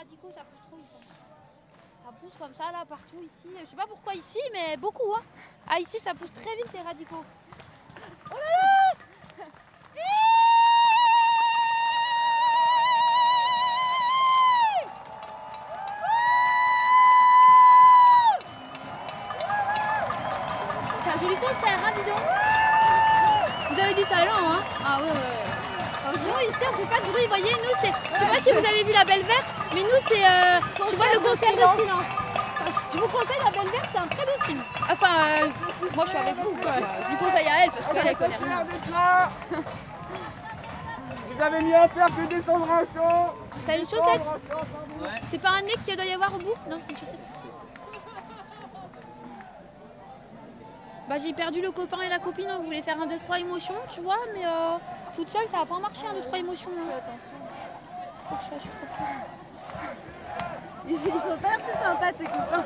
radicaux, ça pousse trop ici. Ça pousse comme ça là partout ici. Je sais pas pourquoi ici, mais beaucoup. Hein. Ah ici, ça pousse très vite les radicaux. Pas si vous avez vu la Belle Verte, mais nous, c'est... euh, Tu vois, le concert de silence. Je vous conseille la Belle Verte, c'est un très beau film. Enfin, euh, moi, je suis avec vous, quoi. Je lui conseille à elle, parce qu'elle, elle connaît rien. Vous avez mieux à faire que descendre un champ T'as une chaussette C'est pas un nez qu'il doit y avoir au bout? Non, c'est une chaussette. Bah j'ai perdu le copain et la copine, on voulait faire un 2-3 émotions, tu vois, mais euh, toute seule ça va pas marcher un 2-3 émotions. hein. Ils sont pas assez sympas tes copains.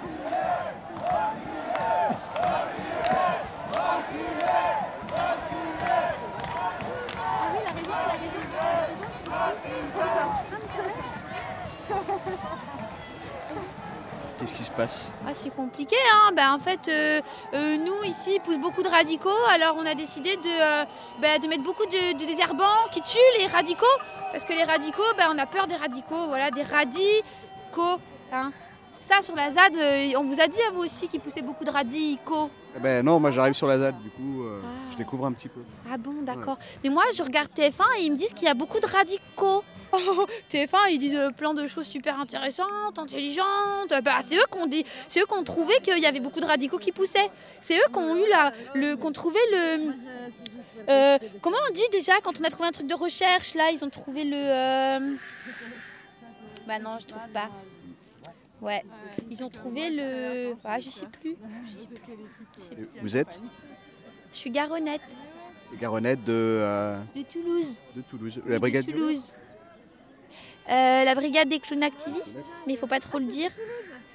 Ah oui, la raison, la raison, la raison. Qu'est-ce qui se passe? Ah, c'est compliqué, hein. Ben, en fait, euh, euh, nous ici, il pousse beaucoup de radicaux, alors on a décidé de, euh, ben, de mettre beaucoup de, de désherbants qui tuent les radicaux, parce que les radicaux, ben, on a peur des radicaux, voilà, des radicaux. Hein. C'est ça sur la ZAD, on vous a dit à vous aussi qu'il poussait beaucoup de radicaux. Eh Ben non, moi j'arrive sur la ZAD, du coup Ah. je découvre un petit peu. Ah bon, d'accord. Mais moi, je regarde TF1 et ils me disent qu'il y a beaucoup de radicaux. TF1, ils disent euh, plein de choses super intéressantes, intelligentes. Bah, c'est eux qu'on dit, c'est eux qu'on trouvé qu'il y avait beaucoup de radicaux qui poussaient. C'est eux qui ont eu la, le, qu'on trouvé le. euh, comment on dit déjà quand on a trouvé un truc de recherche là Ils ont trouvé le. euh, Bah non, je trouve pas. Ouais, ils ont trouvé le. Ah, je sais plus. Je sais plus. Je sais plus. Et Vous êtes? Je suis garonnette Garonnette de, euh, de Toulouse. de Toulouse, la de brigade du- Toulouse. Euh, la brigade des clowns activistes, mais il faut pas trop le dire.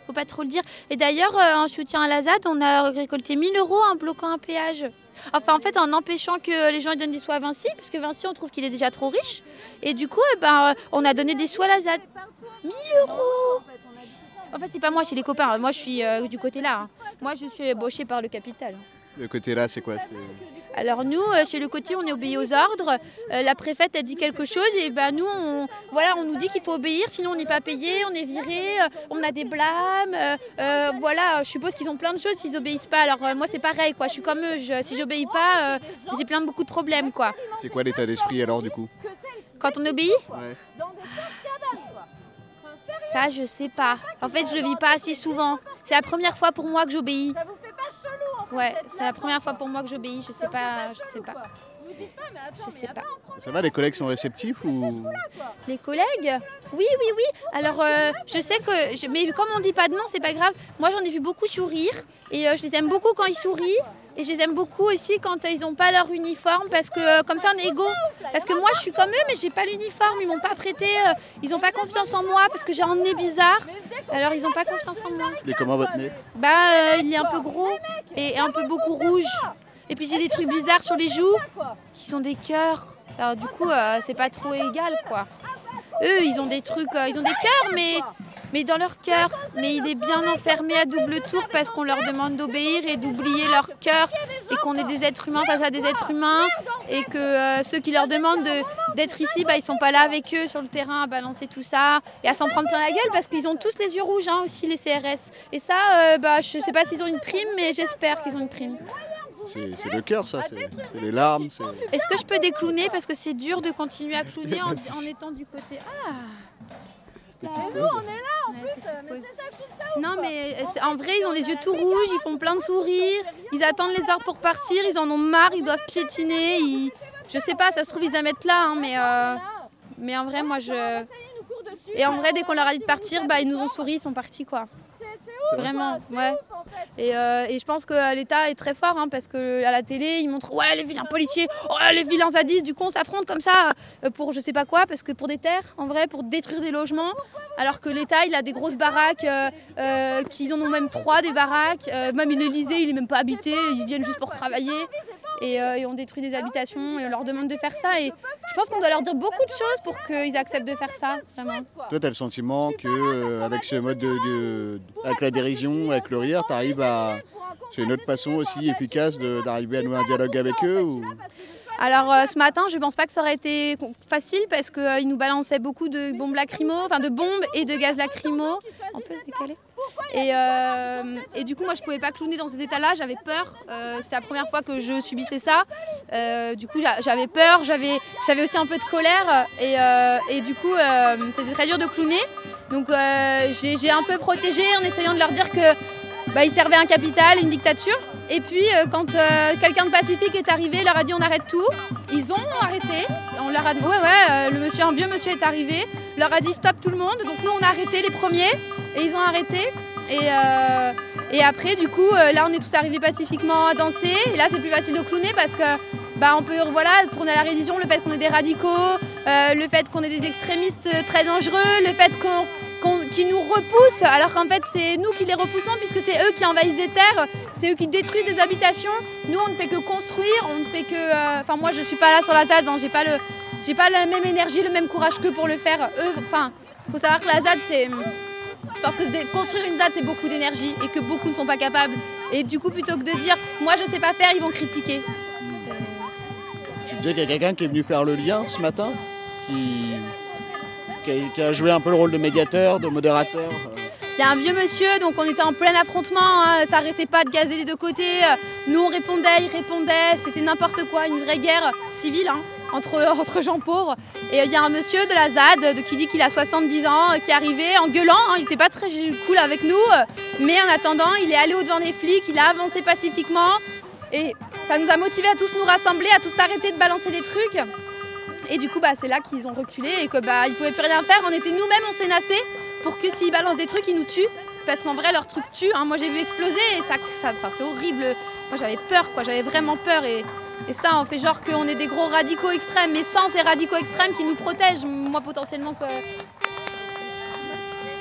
faut pas trop le dire. Et d'ailleurs, euh, en soutien à la ZAD, on a récolté 1000 euros en bloquant un péage. Enfin, en fait, en empêchant que les gens donnent des sous à Vinci, parce Vinci, on trouve qu'il est déjà trop riche. Et du coup, eh ben, euh, on a donné des sous à la ZAD. 1000 euros En fait, c'est pas moi, c'est les copains. Moi, je suis du côté là. hein. Moi, je suis ébauchée par le capital. Le côté là, c'est quoi Alors nous, euh, chez le côté, on est obéi aux ordres. Euh, la préfète a dit quelque chose et ben nous, on, voilà, on nous dit qu'il faut obéir, sinon on n'est pas payé, on est viré, euh, on a des blâmes. euh, voilà, je suppose qu'ils ont plein de choses s'ils obéissent pas. Alors moi, c'est pareil, quoi. Je suis comme eux. Je, si j'obéis pas, euh, j'ai plein de beaucoup de problèmes, quoi. C'est quoi l'état d'esprit alors du coup? Quand on obéit, Ouais. ça, je sais pas. En fait, je le vis pas assez souvent. C'est la première fois pour moi que j'obéis. Ça vous fait pas chelou en Ouais, c'est la première fois pour moi que j'obéis. Je sais pas, je sais pas. Vous dites pas, mais attends, Je sais pas. Ça va, les collègues sont réceptifs ou Les collègues Oui, oui, oui. Alors, euh, je sais que. je- mais comme on dit pas de nom, c'est pas grave. Moi, j'en ai vu beaucoup sourire. Et euh, je les aime beaucoup quand ils sourient. Et je les aime beaucoup aussi quand euh, ils n'ont pas leur uniforme. Parce que euh, comme ça, on est égaux. Parce que moi, je suis comme eux, mais j'ai pas l'uniforme. Ils m'ont pas prêté. euh, ils n'ont pas confiance en moi parce que j'ai un nez bizarre. Alors, ils n'ont pas confiance en moi. Il est comment votre nez? Bah, euh, il est un peu gros et un peu beaucoup rouge. Et puis, j'ai des trucs bizarres sur les joues qui sont des cœurs. Alors, du coup, euh, c'est pas trop égal, quoi. Eux, ils ont des trucs, euh, ils ont des cœurs, mais, dans leur cœur. Mais il est bien enfermé à double tour parce qu'on leur demande d'obéir et d'oublier leur cœur et qu'on est des êtres humains face à des êtres humains et que euh, ceux qui leur demandent de- d'être ici, bah, ils sont pas là avec eux sur le terrain à balancer tout ça et à s'en prendre plein la gueule parce qu'ils ont tous les yeux rouges hein, aussi les CRS. Et ça, bah, je sais pas s'ils ont une prime, mais j'espère qu'ils ont une prime. C'est le cœur ça, c'est les larmes. c'est- Est-ce que je peux déclowner parce que c'est dur de continuer à clowner en, en étant du côté. Ah Bah, pause. Ouais, petite pause. Non mais euh, c'est- en vrai ils ont les yeux tout rouges, ils font plein de sourires, ils attendent les heures pour partir, ils en ont marre, ils doivent piétiner, ils... je sais pas, ça se trouve ils aiment être là, hein, mais, euh, mais en vrai moi je... nous. Et en vrai dès qu'on leur a dit de partir, bah, ils nous ont souri, ils sont partis quoi. Vraiment, ouais. Euh, et je pense que euh, l'État est très fort hein, parce que à la télé, ils montrent ouais les vilains policiers, oh, les vilains zadistes, du coup on s'affronte comme ça euh, pour je sais pas quoi, parce que pour des terres en vrai, pour détruire des logements, alors que l'État il a des grosses baraques, qu'ils en ont même trois des baraques, même l'Élysée il est même pas habité, ils viennent juste pour travailler. Et, euh, et on détruit des habitations et on leur demande de faire ça. Et je pense qu'on doit leur dire beaucoup de choses pour qu'ils acceptent de faire ça, vraiment. Toi, tu as le sentiment que euh, avec ce mode de, de- avec la dérision, avec le rire, tu arrives à. C'est une autre façon aussi efficace d'arriver à nouer un dialogue avec eux ou... Alors euh, ce matin, je pense pas que ça aurait été facile parce qu'ils nous balançaient beaucoup de bombes lacrymo, enfin de bombes et de gaz lacrymo. On peut se décaler? Et, euh, et du coup, moi, je pouvais pas clowner dans ces états-là. J'avais peur. Euh, C'était la première fois que je subissais ça. Euh, du coup, j'a- j'avais peur. J'avais, j'avais aussi un peu de colère. Et, et du coup, c'était très dur de clowner. Donc, j'ai un peu protégé en essayant de leur dire que bah, ils servaient un capital, une dictature. Et puis, quand quelqu'un de pacifique est arrivé, il leur a dit on arrête tout. Ils ont arrêté. On leur a dit ouais, ouais, le monsieur, un vieux monsieur est arrivé. leur a dit stop tout le monde. Donc, nous, on a arrêté les premiers. Et ils ont arrêté. Et, euh, et après, du coup, euh, là, on est tous arrivés pacifiquement à danser. Et là, c'est plus facile de clowner parce que bah, on peut voilà, tourner à la révision le fait qu'on est des radicaux, euh, le fait qu'on est des extrémistes très dangereux, le fait qu'on qu'ils nous repoussent, alors qu'en fait, c'est nous qui les repoussons puisque c'est eux qui envahissent des terres, c'est eux qui détruisent des habitations. Nous, on ne fait que construire, on ne fait que. Enfin, moi, je suis pas là sur la ZAD, hein, j'ai pas pas la même énergie, le même courage que pour le faire. Eux, enfin, faut savoir que la ZAD, c'est. Pense que construire une ZAD, c'est beaucoup d'énergie et que beaucoup ne sont pas capables. Et du coup, plutôt que de dire, moi, je sais pas faire, ils vont critiquer. Tu disais qu'il y a quelqu'un qui est venu faire le lien ce matin, qui, qui, a, qui a joué un peu le rôle de médiateur, de modérateur. euh. Il y a un vieux monsieur, donc on était en plein affrontement, hein, ça arrêtait pas de gazer des deux côtés. Nous, on répondait, il répondait, c'était n'importe quoi, une vraie guerre civile hein, entre, entre gens pauvres. Et il y a un monsieur de la ZAD de- qui dit qu'il a 70 ans, qui est arrivé en gueulant, hein, il n'était pas très cool avec nous, mais en attendant, il est allé au-devant des flics, il a avancé pacifiquement. Et ça nous a motivés à tous nous rassembler, à tous arrêter de balancer des trucs. Et du coup, bah, c'est là qu'ils ont reculé et que bah, ils pouvaient plus rien faire. On était nous-mêmes, on s'est nassés pour que s'ils balancent des trucs, ils nous tuent. Parce qu'en vrai, leur truc tue. hein. Moi, j'ai vu exploser et ça, ça, c'est horrible. Moi, j'avais peur, quoi. J'avais vraiment peur. Et, et ça, on fait genre qu'on est des gros radicaux extrêmes, mais sans ces radicaux extrêmes qui nous protègent. Moi, potentiellement, que.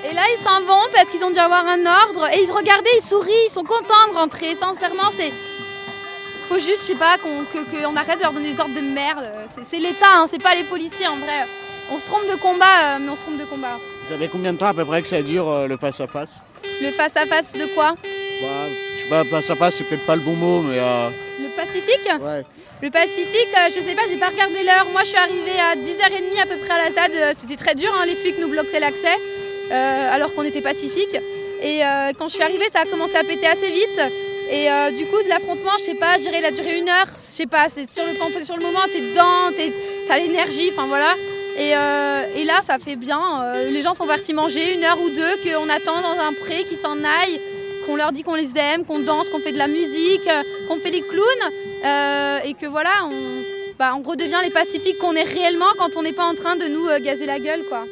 Et là, ils s'en vont parce qu'ils ont dû avoir un ordre. Et ils regardaient, ils sourient, ils sont contents de rentrer. Sincèrement, c'est. Faut juste, je sais pas, qu'on que- arrête de leur donner des ordres de merde. C'est- l'État, hein, c'est pas les policiers en vrai. On se trompe de combat, euh, mais on se trompe de combat. Vous savez combien de temps à peu près que ça dure euh, le face-à-face? Le face-à-face de quoi? Bah, Je sais pas, face-à-face, c'est peut-être pas le bon mot, mais. euh, Le Pacifique ouais. Le Pacifique, euh, je sais pas, j'ai pas regardé l'heure. Moi, je suis arrivée à 10h30 à peu près à la ZAD. Euh, C'était très dur, hein, les flics nous bloquaient l'accès, euh, alors qu'on était pacifique. Et euh, quand je suis arrivée, ça a commencé à péter assez vite. Et du coup, l'affrontement, je sais pas, je dirais, il a duré une heure. Je sais pas, c'est sur le, quand sur le moment, t'es dedans, t'as l'énergie, enfin voilà. Et, et là, ça fait bien. les gens sont partis manger une heure ou deux, qu'on attend dans un pré, qu'ils s'en aillent, qu'on leur dit qu'on les aime, qu'on danse, qu'on fait de la musique, euh, qu'on fait les clowns. euh, et que voilà, on, bah, on redevient les pacifiques qu'on est réellement quand on n'est pas en train de nous euh, gazer la gueule, quoi.